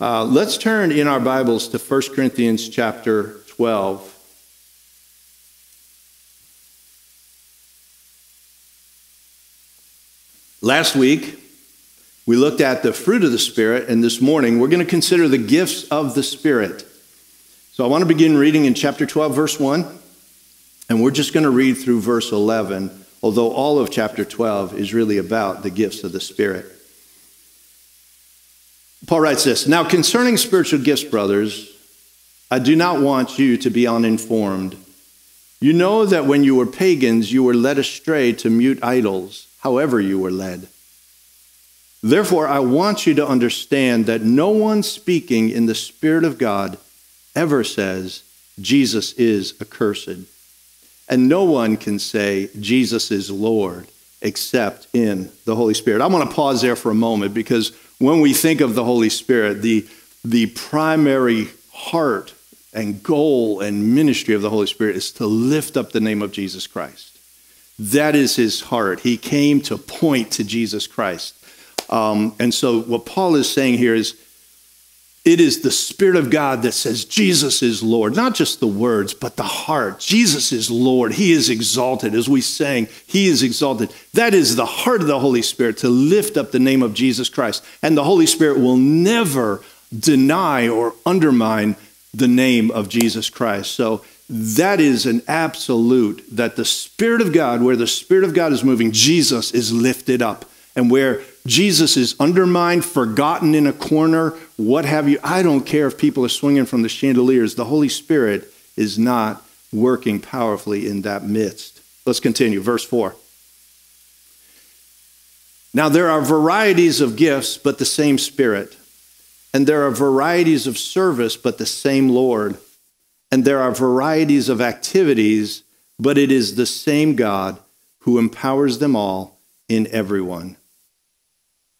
Uh, let's turn in our Bibles to 1 Corinthians chapter 12. Last week, we looked at the fruit of the Spirit, and this morning we're going to consider the gifts of the Spirit. So I want to begin reading in chapter 12, verse 1, and we're just going to read through verse 11, although all of chapter 12 is really about the gifts of the Spirit. Paul writes this Now, concerning spiritual gifts, brothers, I do not want you to be uninformed. You know that when you were pagans, you were led astray to mute idols however you were led. Therefore, I want you to understand that no one speaking in the Spirit of God ever says, Jesus is accursed. And no one can say, Jesus is Lord, except in the Holy Spirit. I want to pause there for a moment because when we think of the Holy Spirit, the, the primary heart and goal and ministry of the Holy Spirit is to lift up the name of Jesus Christ. That is his heart. He came to point to Jesus Christ. Um, and so, what Paul is saying here is it is the Spirit of God that says Jesus is Lord, not just the words, but the heart. Jesus is Lord. He is exalted. As we sang, He is exalted. That is the heart of the Holy Spirit to lift up the name of Jesus Christ. And the Holy Spirit will never deny or undermine the name of Jesus Christ. So, that is an absolute that the Spirit of God, where the Spirit of God is moving, Jesus is lifted up. And where Jesus is undermined, forgotten in a corner, what have you, I don't care if people are swinging from the chandeliers. The Holy Spirit is not working powerfully in that midst. Let's continue. Verse 4. Now, there are varieties of gifts, but the same Spirit. And there are varieties of service, but the same Lord and there are varieties of activities, but it is the same God who empowers them all in everyone.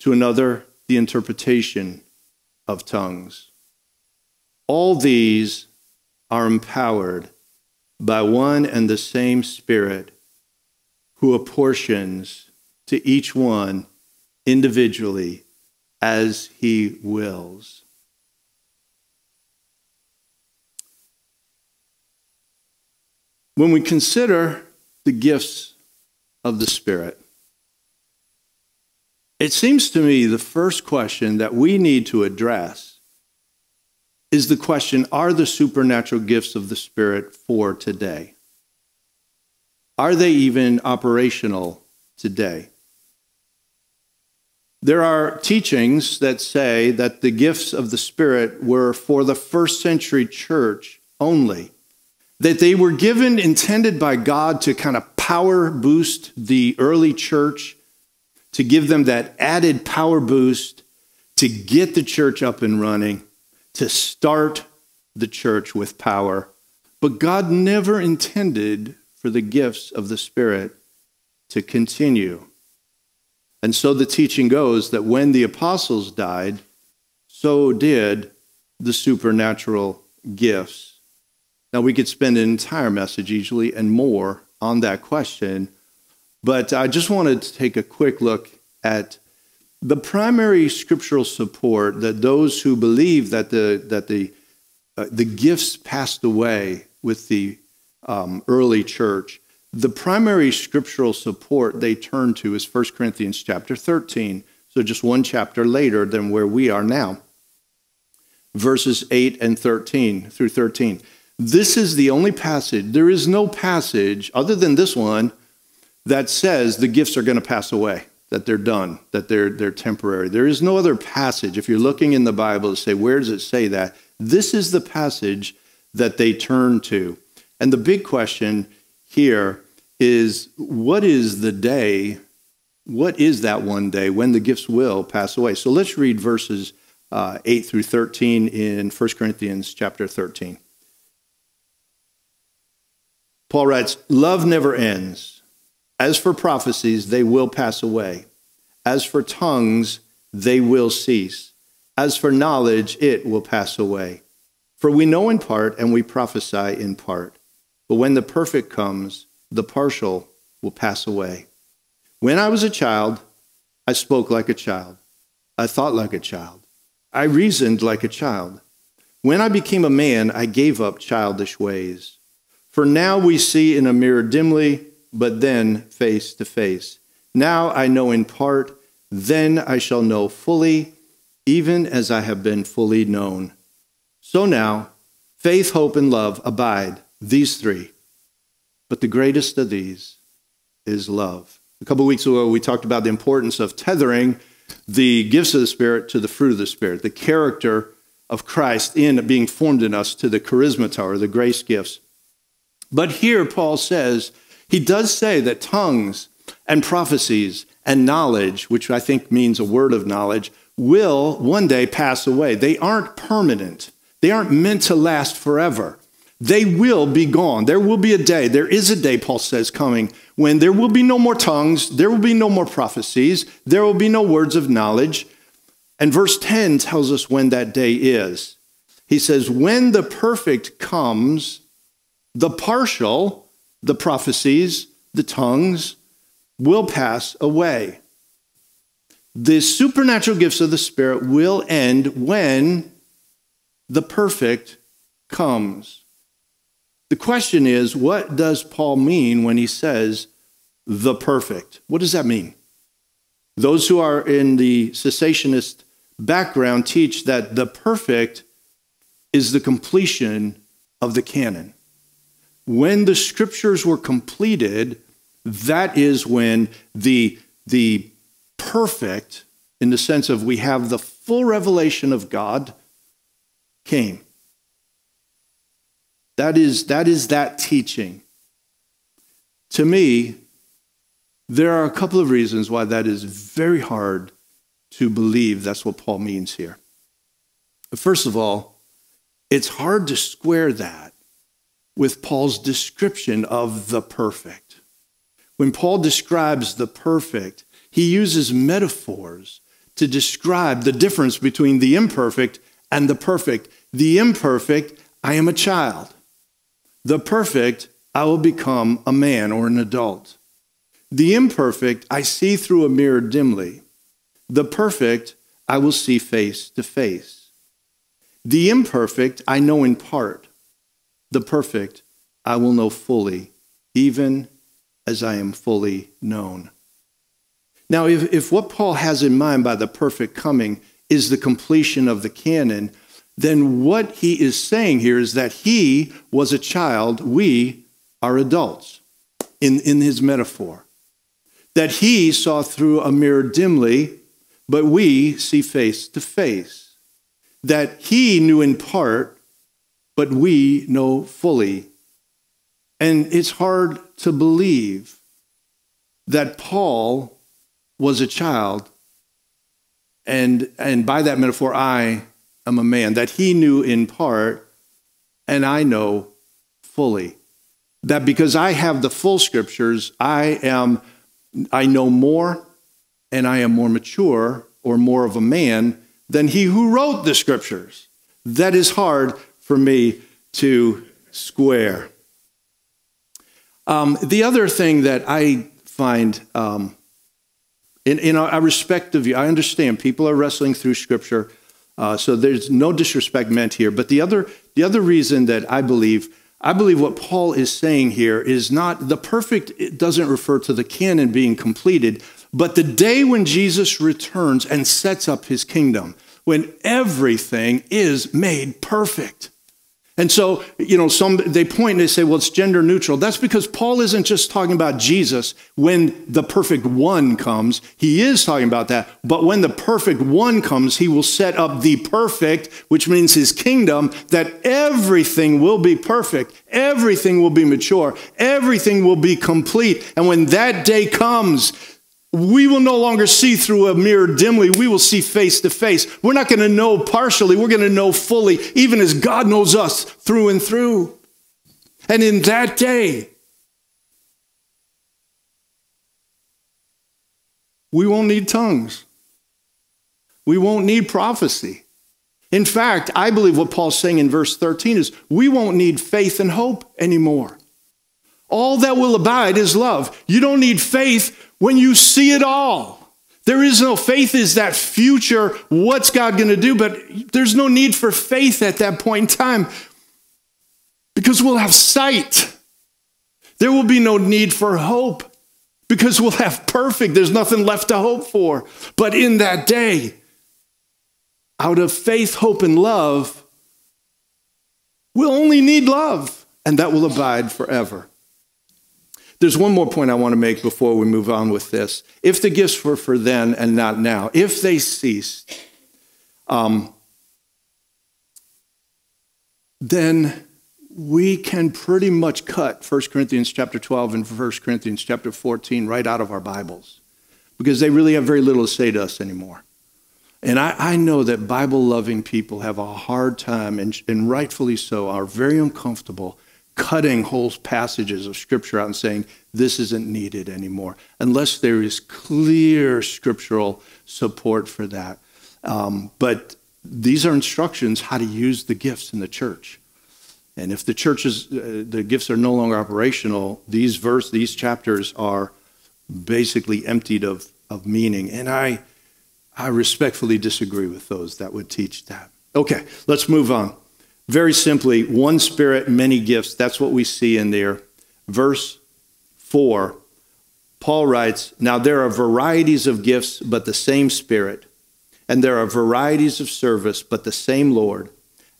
to another, the interpretation of tongues. All these are empowered by one and the same Spirit who apportions to each one individually as he wills. When we consider the gifts of the Spirit, it seems to me the first question that we need to address is the question Are the supernatural gifts of the Spirit for today? Are they even operational today? There are teachings that say that the gifts of the Spirit were for the first century church only that they were given, intended by God to kind of power boost the early church, to give them that added power boost, to get the church up and running, to start the church with power. But God never intended for the gifts of the Spirit to continue. And so the teaching goes that when the apostles died, so did the supernatural gifts. Now, we could spend an entire message easily and more on that question, but I just wanted to take a quick look at the primary scriptural support that those who believe that the, that the, uh, the gifts passed away with the um, early church, the primary scriptural support they turn to is 1 Corinthians chapter 13. So just one chapter later than where we are now. Verses 8 and 13 through 13. This is the only passage, there is no passage other than this one that says the gifts are going to pass away, that they're done, that they're, they're temporary. There is no other passage, if you're looking in the Bible to say, where does it say that? This is the passage that they turn to. And the big question here is what is the day, what is that one day when the gifts will pass away? So let's read verses uh, 8 through 13 in 1 Corinthians chapter 13. Paul writes, Love never ends. As for prophecies, they will pass away. As for tongues, they will cease. As for knowledge, it will pass away. For we know in part and we prophesy in part. But when the perfect comes, the partial will pass away. When I was a child, I spoke like a child. I thought like a child. I reasoned like a child. When I became a man, I gave up childish ways. For now we see in a mirror dimly, but then face to face. Now I know in part, then I shall know fully, even as I have been fully known. So now, faith, hope, and love abide, these three. But the greatest of these is love. A couple weeks ago, we talked about the importance of tethering the gifts of the Spirit to the fruit of the Spirit, the character of Christ in being formed in us to the charismata or the grace gifts. But here, Paul says, he does say that tongues and prophecies and knowledge, which I think means a word of knowledge, will one day pass away. They aren't permanent, they aren't meant to last forever. They will be gone. There will be a day, there is a day, Paul says, coming when there will be no more tongues, there will be no more prophecies, there will be no words of knowledge. And verse 10 tells us when that day is. He says, When the perfect comes, the partial, the prophecies, the tongues, will pass away. The supernatural gifts of the Spirit will end when the perfect comes. The question is, what does Paul mean when he says the perfect? What does that mean? Those who are in the cessationist background teach that the perfect is the completion of the canon. When the scriptures were completed, that is when the, the perfect, in the sense of we have the full revelation of God, came. That is, that is that teaching. To me, there are a couple of reasons why that is very hard to believe that's what Paul means here. First of all, it's hard to square that with Paul's description of the perfect. When Paul describes the perfect, he uses metaphors to describe the difference between the imperfect and the perfect. The imperfect, I am a child. The perfect, I will become a man or an adult. The imperfect, I see through a mirror dimly. The perfect, I will see face to face. The imperfect, I know in part. The perfect, I will know fully, even as I am fully known. Now, if, if what Paul has in mind by the perfect coming is the completion of the canon, then what he is saying here is that he was a child, we are adults in, in his metaphor. That he saw through a mirror dimly, but we see face to face. That he knew in part, but we know fully. And it's hard to believe that Paul was a child, and, and by that metaphor, I am a man, that he knew in part, and I know fully. That because I have the full scriptures, I am I know more and I am more mature or more of a man than he who wrote the scriptures. That is hard for me to square. Um, the other thing that I find, um, in, in a respect of you, I understand people are wrestling through scripture uh, so there's no disrespect meant here. But the other, the other reason that I believe, I believe what Paul is saying here is not the perfect, it doesn't refer to the canon being completed, but the day when Jesus returns and sets up his kingdom, when everything is made perfect. And so, you know, some they point and they say, well, it's gender neutral. That's because Paul isn't just talking about Jesus when the perfect one comes. He is talking about that. But when the perfect one comes, he will set up the perfect, which means his kingdom, that everything will be perfect, everything will be mature, everything will be complete. And when that day comes, we will no longer see through a mirror dimly. We will see face to face. We're not going to know partially. We're going to know fully, even as God knows us through and through. And in that day, we won't need tongues. We won't need prophecy. In fact, I believe what Paul's saying in verse 13 is we won't need faith and hope anymore. All that will abide is love. You don't need faith when you see it all. There is no faith, is that future, what's God going to do? But there's no need for faith at that point in time because we'll have sight. There will be no need for hope because we'll have perfect. There's nothing left to hope for. But in that day, out of faith, hope, and love, we'll only need love, and that will abide forever. There's one more point I want to make before we move on with this. If the gifts were for then and not now, if they ceased, um, then we can pretty much cut 1 Corinthians chapter 12 and 1 Corinthians chapter 14 right out of our Bibles because they really have very little to say to us anymore. And I, I know that Bible loving people have a hard time, and, and rightfully so, are very uncomfortable cutting whole passages of scripture out and saying this isn't needed anymore, unless there is clear scriptural support for that. Um, but these are instructions how to use the gifts in the church. And if the churches, uh, the gifts are no longer operational, these verse, these chapters are basically emptied of, of meaning. And I, I respectfully disagree with those that would teach that. Okay, let's move on. Very simply, one spirit, many gifts. That's what we see in there. Verse 4, Paul writes, Now there are varieties of gifts, but the same spirit. And there are varieties of service, but the same Lord.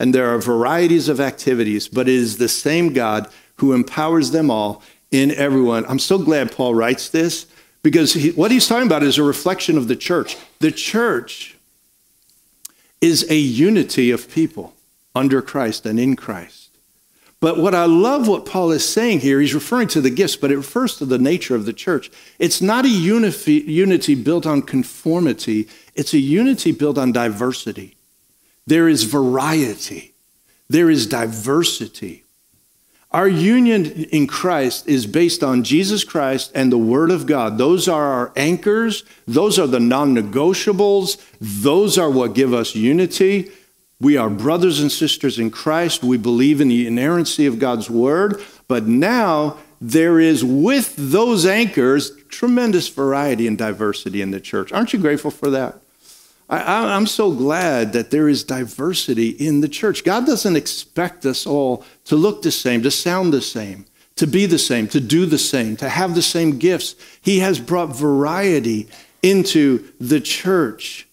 And there are varieties of activities, but it is the same God who empowers them all in everyone. I'm so glad Paul writes this because he, what he's talking about is a reflection of the church. The church is a unity of people under Christ and in Christ. But what I love what Paul is saying here, he's referring to the gifts, but it refers to the nature of the church. It's not a unity, unity built on conformity, it's a unity built on diversity. There is variety, there is diversity. Our union in Christ is based on Jesus Christ and the Word of God. Those are our anchors. Those are the non negotiables. Those are what give us unity. We are brothers and sisters in Christ. We believe in the inerrancy of God's word. But now there is, with those anchors, tremendous variety and diversity in the church. Aren't you grateful for that? I, am so glad that there is diversity in the church. God doesn't expect us all to look the same, to sound the same, to be the same, to do the same, to have the same gifts. He has brought variety into the church.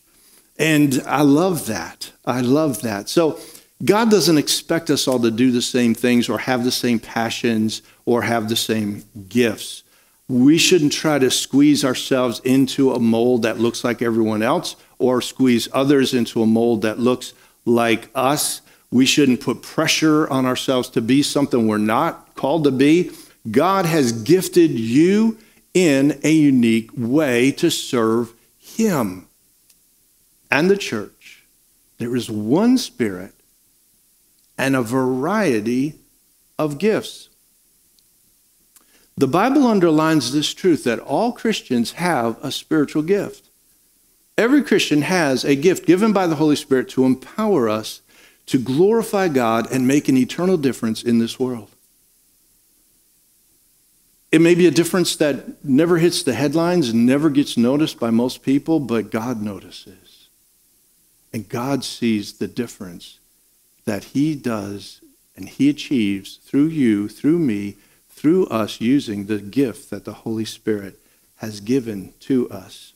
And I love that. I love that. So God doesn't expect us all to do the same things or have the same passions or have the same gifts. We shouldn't try to squeeze ourselves into a mold that looks like everyone else or squeeze others into a mold that looks like us. We shouldn't put pressure on ourselves to be something we're not called to be. God has gifted you in a unique way to serve Him and the church, there is one Spirit and a variety of gifts. The Bible underlines this truth that all Christians have a spiritual gift. Every Christian has a gift given by the Holy Spirit to empower us to glorify God and make an eternal difference in this world. It may be a difference that never hits the headlines, never gets noticed by most people, but God notices. And God sees the difference that He does and He achieves through you, through me, through us using the gift that the Holy Spirit has given to us.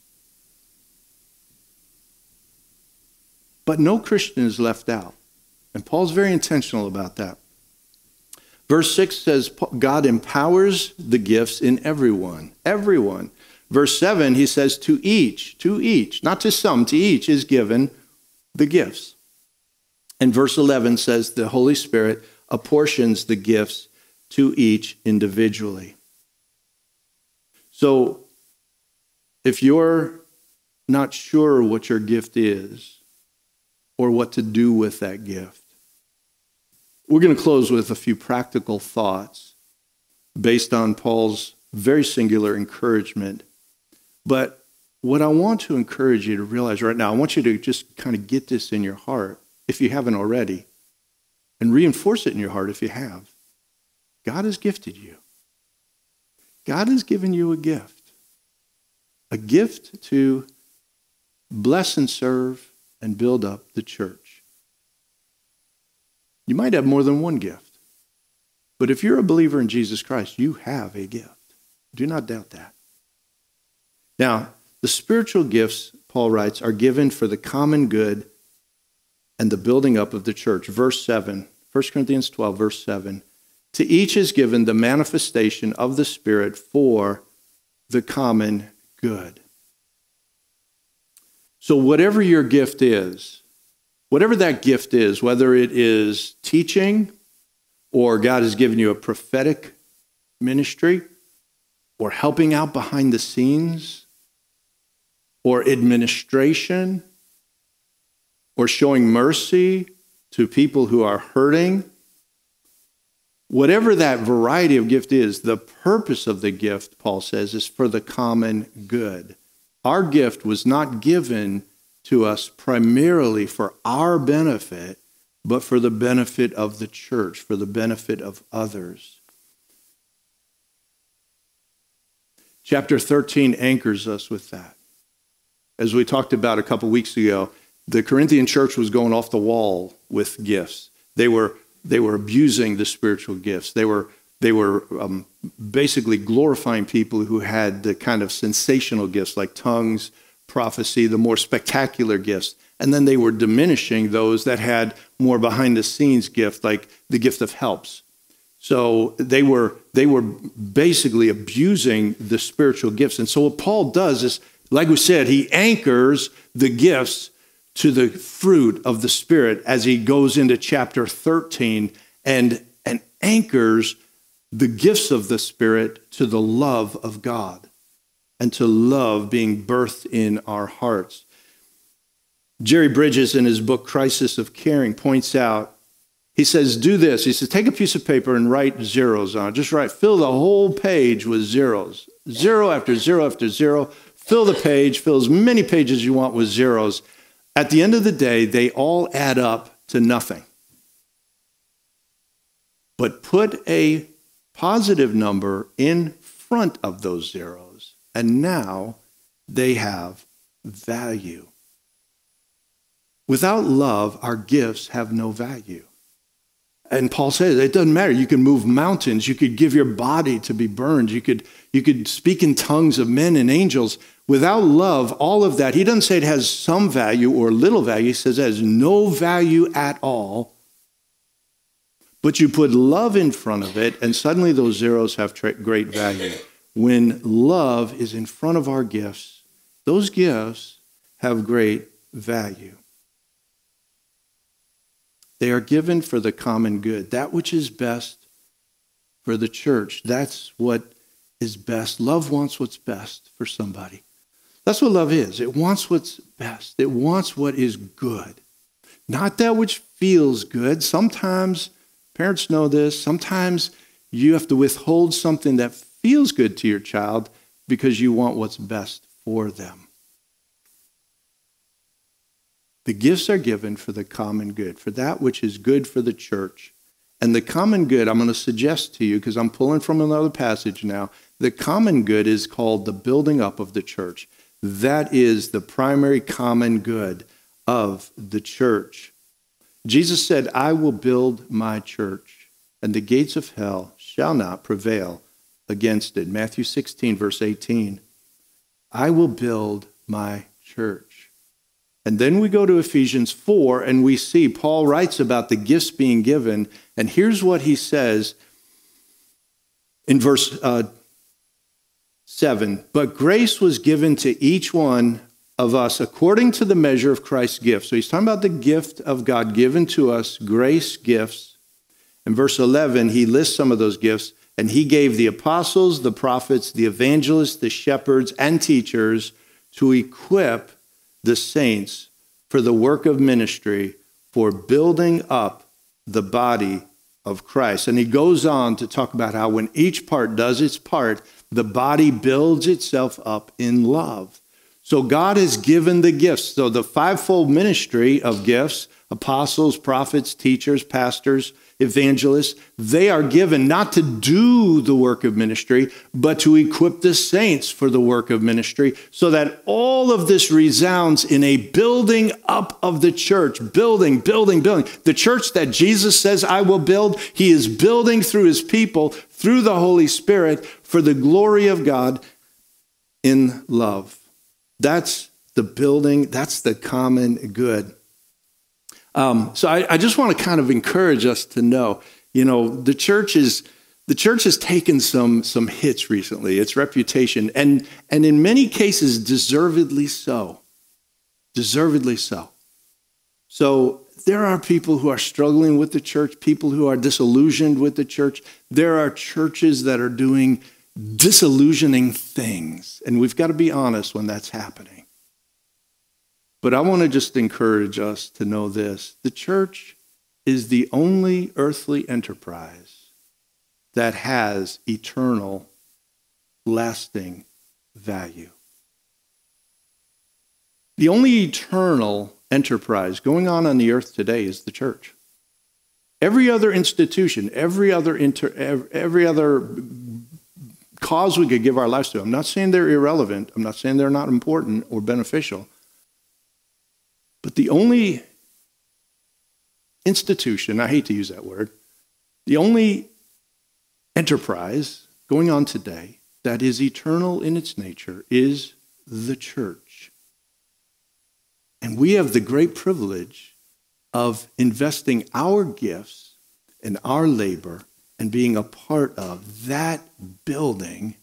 But no Christian is left out. And Paul's very intentional about that. Verse 6 says God empowers the gifts in everyone. Everyone. Verse 7, he says, to each, to each, not to some, to each is given the gifts. And verse 11 says the Holy Spirit apportions the gifts to each individually. So if you're not sure what your gift is or what to do with that gift, we're going to close with a few practical thoughts based on Paul's very singular encouragement. But what I want to encourage you to realize right now, I want you to just kind of get this in your heart if you haven't already, and reinforce it in your heart if you have. God has gifted you. God has given you a gift, a gift to bless and serve and build up the church. You might have more than one gift, but if you're a believer in Jesus Christ, you have a gift. Do not doubt that. Now, the spiritual gifts, Paul writes, are given for the common good and the building up of the church. Verse 7, 1 Corinthians 12, verse 7. To each is given the manifestation of the Spirit for the common good. So, whatever your gift is, whatever that gift is, whether it is teaching or God has given you a prophetic ministry or helping out behind the scenes or administration or showing mercy to people who are hurting. Whatever that variety of gift is, the purpose of the gift, Paul says, is for the common good. Our gift was not given to us primarily for our benefit, but for the benefit of the church, for the benefit of others. Chapter 13 anchors us with that. As we talked about a couple weeks ago, the Corinthian church was going off the wall with gifts. They were, they were abusing the spiritual gifts. They were, they were um, basically glorifying people who had the kind of sensational gifts like tongues, prophecy, the more spectacular gifts. And then they were diminishing those that had more behind the scenes gift, like the gift of helps. So they were, they were basically abusing the spiritual gifts. And so what Paul does is, like we said, he anchors the gifts to the fruit of the Spirit as he goes into chapter 13 and, and anchors the gifts of the Spirit to the love of God and to love being birthed in our hearts. Jerry Bridges, in his book Crisis of Caring, points out he says, Do this. He says, Take a piece of paper and write zeros on it. Just write, fill the whole page with zeros. Zero after zero after zero. Fill the page, fill as many pages you want with zeros. At the end of the day, they all add up to nothing. But put a positive number in front of those zeros, and now they have value. Without love, our gifts have no value. And Paul says it doesn't matter. You can move mountains. You could give your body to be burned. You could, you could speak in tongues of men and angels. Without love, all of that, he doesn't say it has some value or little value. He says it has no value at all. But you put love in front of it, and suddenly those zeros have tra- great value. When love is in front of our gifts, those gifts have great value. They are given for the common good, that which is best for the church. That's what is best. Love wants what's best for somebody. That's what love is. It wants what's best, it wants what is good, not that which feels good. Sometimes, parents know this, sometimes you have to withhold something that feels good to your child because you want what's best for them. The gifts are given for the common good, for that which is good for the church. And the common good, I'm going to suggest to you, because I'm pulling from another passage now, the common good is called the building up of the church. That is the primary common good of the church. Jesus said, I will build my church, and the gates of hell shall not prevail against it. Matthew 16, verse 18. I will build my church. And then we go to Ephesians 4, and we see Paul writes about the gifts being given. And here's what he says in verse uh, 7 But grace was given to each one of us according to the measure of Christ's gift. So he's talking about the gift of God given to us, grace gifts. In verse 11, he lists some of those gifts, and he gave the apostles, the prophets, the evangelists, the shepherds, and teachers to equip the saints for the work of ministry for building up the body of Christ. And he goes on to talk about how when each part does its part, the body builds itself up in love. So God has given the gifts. So the fivefold ministry of gifts apostles, prophets, teachers, pastors, evangelists, they are given not to do the work of ministry, but to equip the saints for the work of ministry, so that all of this resounds in a building up of the church. Building, building, building. The church that Jesus says, I will build, he is building through his people, through the Holy Spirit, for the glory of God in love. That's the building, that's the common good. Um, so I, I just want to kind of encourage us to know, you know, the church is the church has taken some some hits recently. Its reputation, and and in many cases, deservedly so. Deservedly so. So there are people who are struggling with the church, people who are disillusioned with the church. There are churches that are doing disillusioning things, and we've got to be honest when that's happening. But I want to just encourage us to know this the church is the only earthly enterprise that has eternal, lasting value. The only eternal enterprise going on on the earth today is the church. Every other institution, every other, inter, every other cause we could give our lives to, I'm not saying they're irrelevant, I'm not saying they're not important or beneficial. The only institution, I hate to use that word, the only enterprise going on today that is eternal in its nature is the church. And we have the great privilege of investing our gifts and our labor and being a part of that building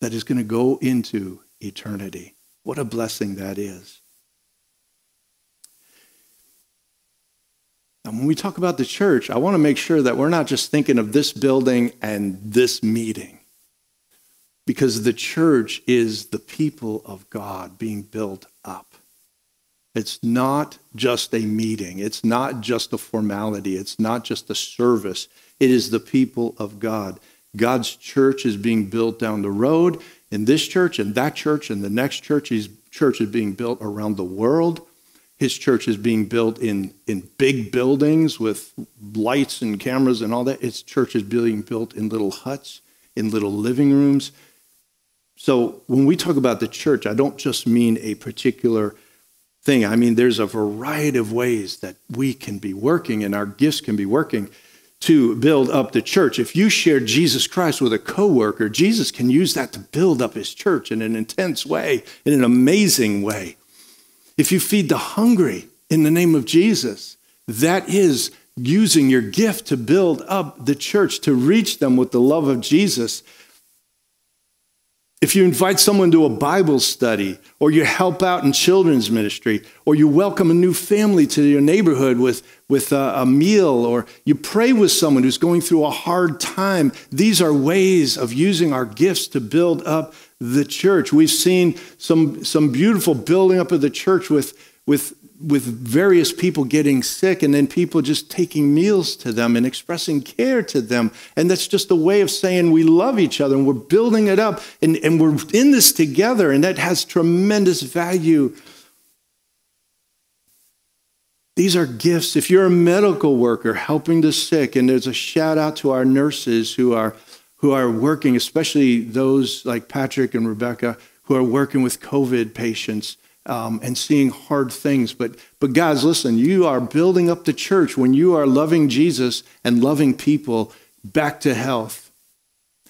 that is going to go into eternity. What a blessing that is. And when we talk about the church, I want to make sure that we're not just thinking of this building and this meeting. Because the church is the people of God being built up. It's not just a meeting. It's not just a formality. It's not just a service. It is the people of God. God's church is being built down the road in this church and that church and the next church. His church is being built around the world. His church is being built in, in big buildings with lights and cameras and all that. His church is being built in little huts, in little living rooms. So when we talk about the church, I don't just mean a particular thing. I mean, there's a variety of ways that we can be working and our gifts can be working to build up the church. If you share Jesus Christ with a coworker, Jesus can use that to build up his church in an intense way, in an amazing way. If you feed the hungry in the name of Jesus, that is using your gift to build up the church, to reach them with the love of Jesus. If you invite someone to a Bible study, or you help out in children's ministry, or you welcome a new family to your neighborhood with, with a, a, meal, or you pray with someone who's going through a hard time, these are ways of using our gifts to build up the church. We've seen some, some beautiful building up of the church with, with, with various people getting sick and then people just taking meals to them and expressing care to them. And that's just a way of saying we love each other and we're building it up and, and we're in this together. And that has tremendous value. These are gifts. If you're a medical worker helping the sick, and there's a shout out to our nurses who are who are working, especially those like Patrick and Rebecca, who are working with COVID patients um, and seeing hard things. But, but guys, listen, you are building up the church when you are loving Jesus and loving people back to health,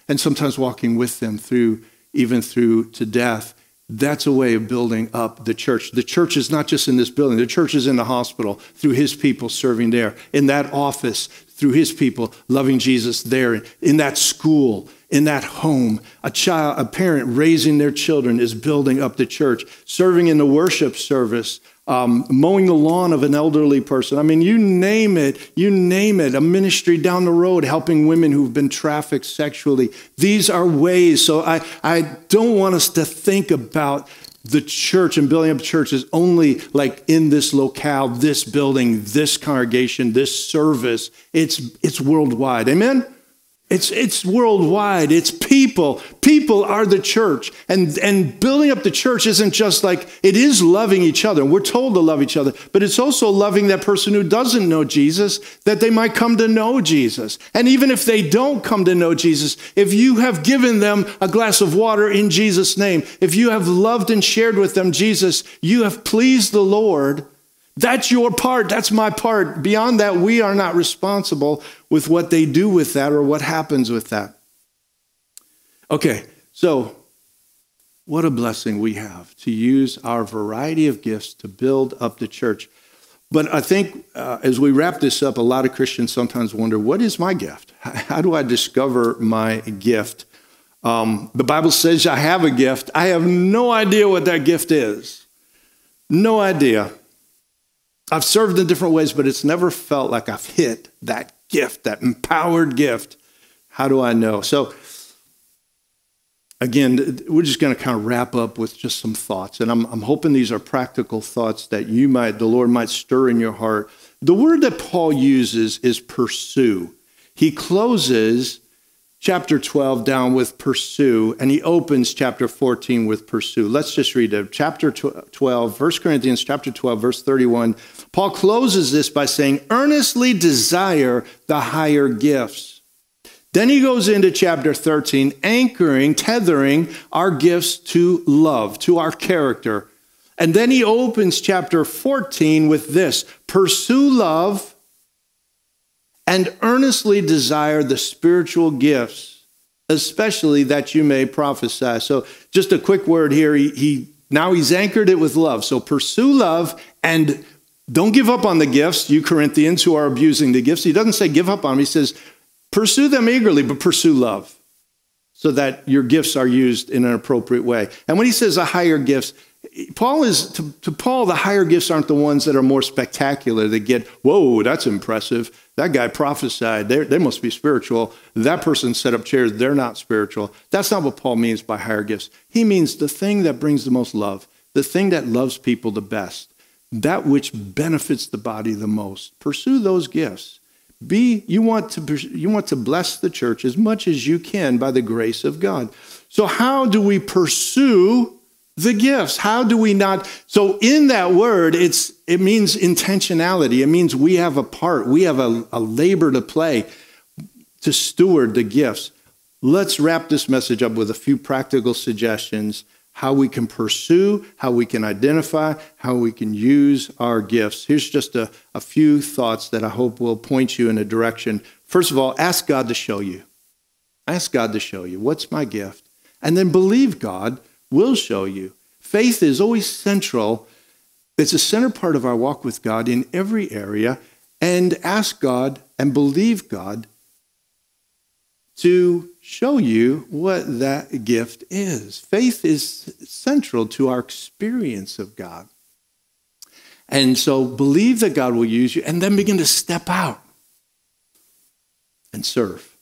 and sometimes walking with them through even through to death. That's a way of building up the church. The church is not just in this building, the church is in the hospital through his people serving there, in that office through his people loving Jesus there, in that school, in that home. A child, a parent raising their children is building up the church, serving in the worship service, um, mowing the lawn of an elderly person. I mean, you name it, you name it. A ministry down the road helping women who've been trafficked sexually. These are ways. So I, I don't want us to think about the church and building up the church is only like in this locale, this building, this congregation, this service. It's, it's worldwide. Amen? It's, it's worldwide. It's people. People are the church. And, and building up the church isn't just like, it is loving each other. We're told to love each other, but it's also loving that person who doesn't know Jesus, that they might come to know Jesus. And even if they don't come to know Jesus, if you have given them a glass of water in Jesus' name, if you have loved and shared with them Jesus, you have pleased the Lord that's your part. That's my part. Beyond that, we are not responsible with what they do with that or what happens with that. Okay, so what a blessing we have to use our variety of gifts to build up the church. But I think uh, as we wrap this up, a lot of Christians sometimes wonder what is my gift? How do I discover my gift? Um, the Bible says I have a gift. I have no idea what that gift is. No idea. I've served in different ways, but it's never felt like I've hit that gift, that empowered gift. How do I know? So, again, we're just going to kind of wrap up with just some thoughts. And I'm, I'm hoping these are practical thoughts that you might, the Lord might stir in your heart. The word that Paul uses is pursue. He closes chapter 12 down with pursue, and he opens chapter 14 with pursue. Let's just read it. Chapter 12, 1 Corinthians chapter 12, verse 31. Paul closes this by saying, earnestly desire the higher gifts. Then he goes into chapter 13, anchoring, tethering our gifts to love, to our character. And then he opens chapter 14 with this pursue love and earnestly desire the spiritual gifts, especially that you may prophesy. So, just a quick word here. He, he now he's anchored it with love. So pursue love and don't give up on the gifts, you Corinthians who are abusing the gifts. He doesn't say give up on them. He says pursue them eagerly, but pursue love so that your gifts are used in an appropriate way. And when he says the higher gifts, Paul is to, to, Paul, the higher gifts aren't the ones that are more spectacular. That get, whoa, that's impressive. That guy prophesied. They, they must be spiritual. That person set up chairs. They're not spiritual. That's not what Paul means by higher gifts. He means the thing that brings the most love, the thing that loves people the best, that which benefits the body the most. Pursue those gifts. Be you want to you want to bless the church as much as you can by the grace of God. So how do we pursue the gifts. How do we not? So in that word, it's it means intentionality. It means we have a part, we have a, a labor to play to steward the gifts. Let's wrap this message up with a few practical suggestions how we can pursue, how we can identify, how we can use our gifts. Here's just a, a few thoughts that I hope will point you in a direction. First of all, ask God to show you. Ask God to show you what's my gift. And then believe God will show you. Faith is always central. It's a center part of our walk with God in every area. And ask God and believe God to show you what that gift is. Faith is central to our experience of God. And so believe that God will use you and then begin to step out and serve.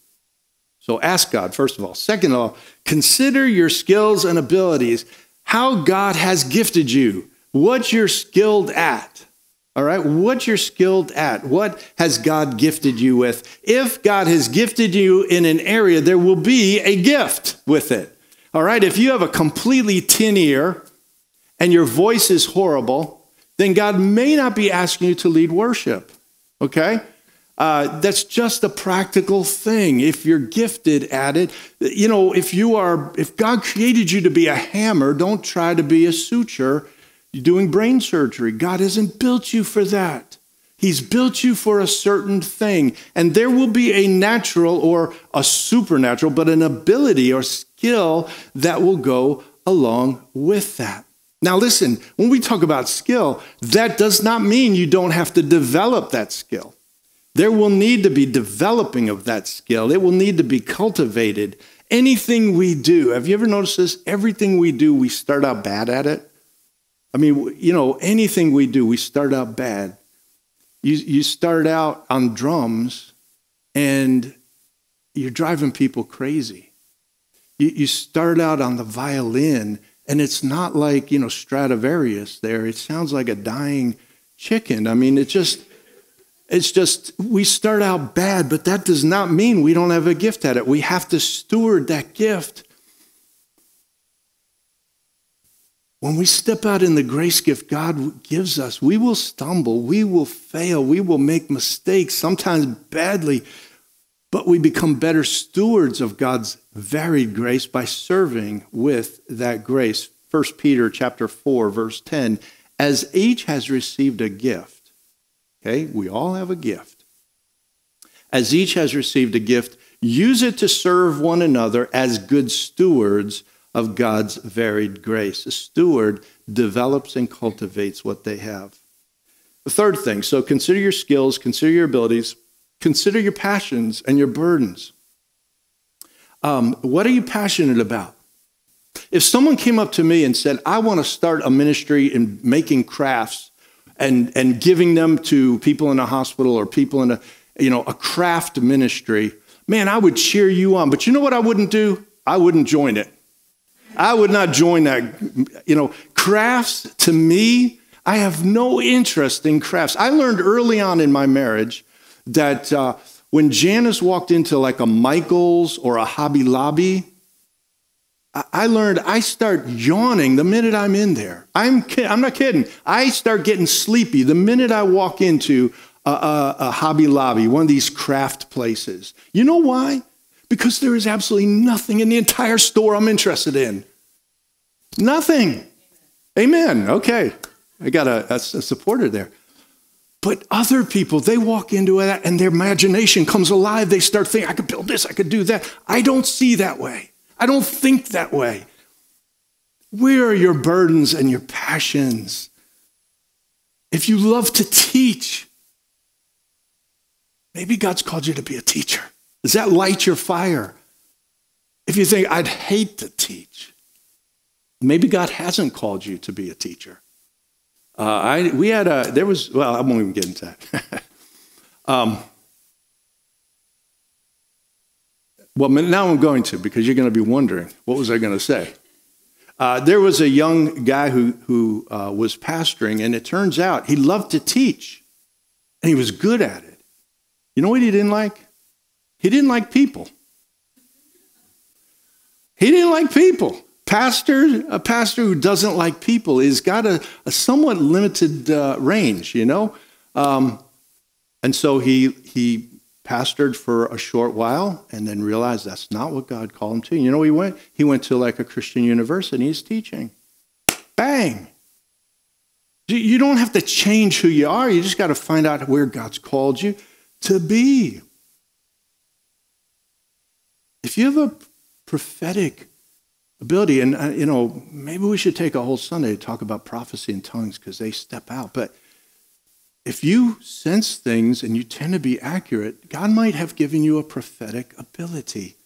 So ask God, first of all. Second of all, consider your skills and abilities, how God has gifted you, what you're skilled at. All right, what you're skilled at. What has God gifted you with? If God has gifted you in an area, there will be a gift with it. All right, if you have a completely tin ear and your voice is horrible, then God may not be asking you to lead worship. Okay? Uh, that's just a practical thing. If you're gifted at it, you know, if you are, if God created you to be a hammer, don't try to be a suture doing brain surgery. God hasn't built you for that. He's built you for a certain thing. And there will be a natural or a supernatural, but an ability or skill that will go along with that. Now, listen, when we talk about skill, that does not mean you don't have to develop that skill. There will need to be developing of that skill. It will need to be cultivated. Anything we do, have you ever noticed this? Everything we do, we start out bad at it. I mean, you know, anything we do, we start out bad. You, you start out on drums and you're driving people crazy. You, you start out on the violin And it's not like, you know, Stradivarius there. It sounds like a dying chicken. I mean, it just, it's just, we start out bad, but that does not mean we don't have a gift at it. We have to steward that gift. When we step out in the grace gift God gives us, we will stumble, we will fail, we will make mistakes, sometimes badly, but we become better stewards of God's varied grace by serving with that grace. 1 Peter chapter 4 verse 10, as each has received a gift. Okay? We all have a gift. As each has received a gift, use it to serve one another as good stewards of God's varied grace. A steward develops and cultivates what they have. The third thing so consider your skills, consider your abilities, consider your passions and your burdens. Um, what are you passionate about? If someone came up to me and said, I want to start a ministry in making crafts and, and giving them to people in a hospital or people in a, you know, a craft ministry, man, I would cheer you on. But you know what I wouldn't do? I wouldn't join it. I would not join that. You know, crafts to me, I have no interest in crafts. I learned early on in my marriage that uh, when Janice walked into like a Michael's or a Hobby Lobby, I learned I start yawning the minute I'm in there. I'm, I'm not kidding. I start getting sleepy the minute I walk into a, a, a Hobby Lobby, one of these craft places. You know why? Because there is absolutely nothing in the entire store I'm interested in. Nothing. Amen. Okay. I got a, a, a supporter there. But other people, they walk into that and their imagination comes alive. They start thinking, I could build this, I could do that. I don't see that way. I don't think that way. Where are your burdens and your passions? If you love to teach, maybe God's called you to be a teacher. Does that light your fire? If you think, I'd hate to teach, maybe God hasn't called you to be a teacher. Uh, I, we had a, there was, well, I won't even get into that. um, well, now I'm going to because you're going to be wondering, what was I going to say? Uh, there was a young guy who, who uh, was pastoring, and it turns out he loved to teach, and he was good at it. You know what he didn't like? He didn't like people. He didn't like people. Pastor, a pastor who doesn't like people has got a, a somewhat limited uh, range, you know. Um, and so he he pastored for a short while and then realized that's not what God called him to. You know, he went he went to like a Christian university. He's teaching. Bang. You don't have to change who you are. You just got to find out where God's called you to be. If you have a prophetic ability, and uh, you know, maybe we should take a whole Sunday to talk about prophecy and tongues because they step out. But if you sense things and you tend to be accurate, God might have given you a prophetic ability.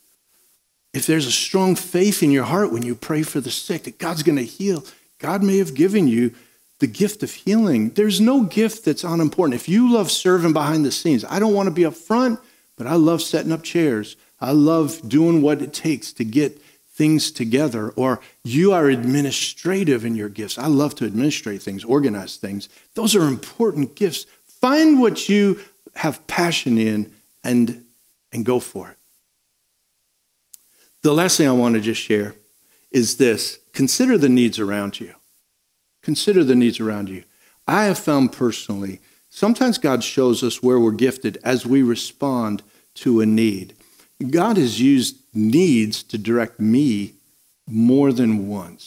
If there's a strong faith in your heart when you pray for the sick that God's going to heal, God may have given you the gift of healing. There's no gift that's unimportant. If you love serving behind the scenes, I don't want to be up front, but I love setting up chairs. I love doing what it takes to get things together, or you are administrative in your gifts. I love to administrate things, organize things. Those are important gifts. Find what you have passion in and, and go for it. The last thing I want to just share is this consider the needs around you. Consider the needs around you. I have found personally, sometimes God shows us where we're gifted as we respond to a need. God has used needs to direct me more than once.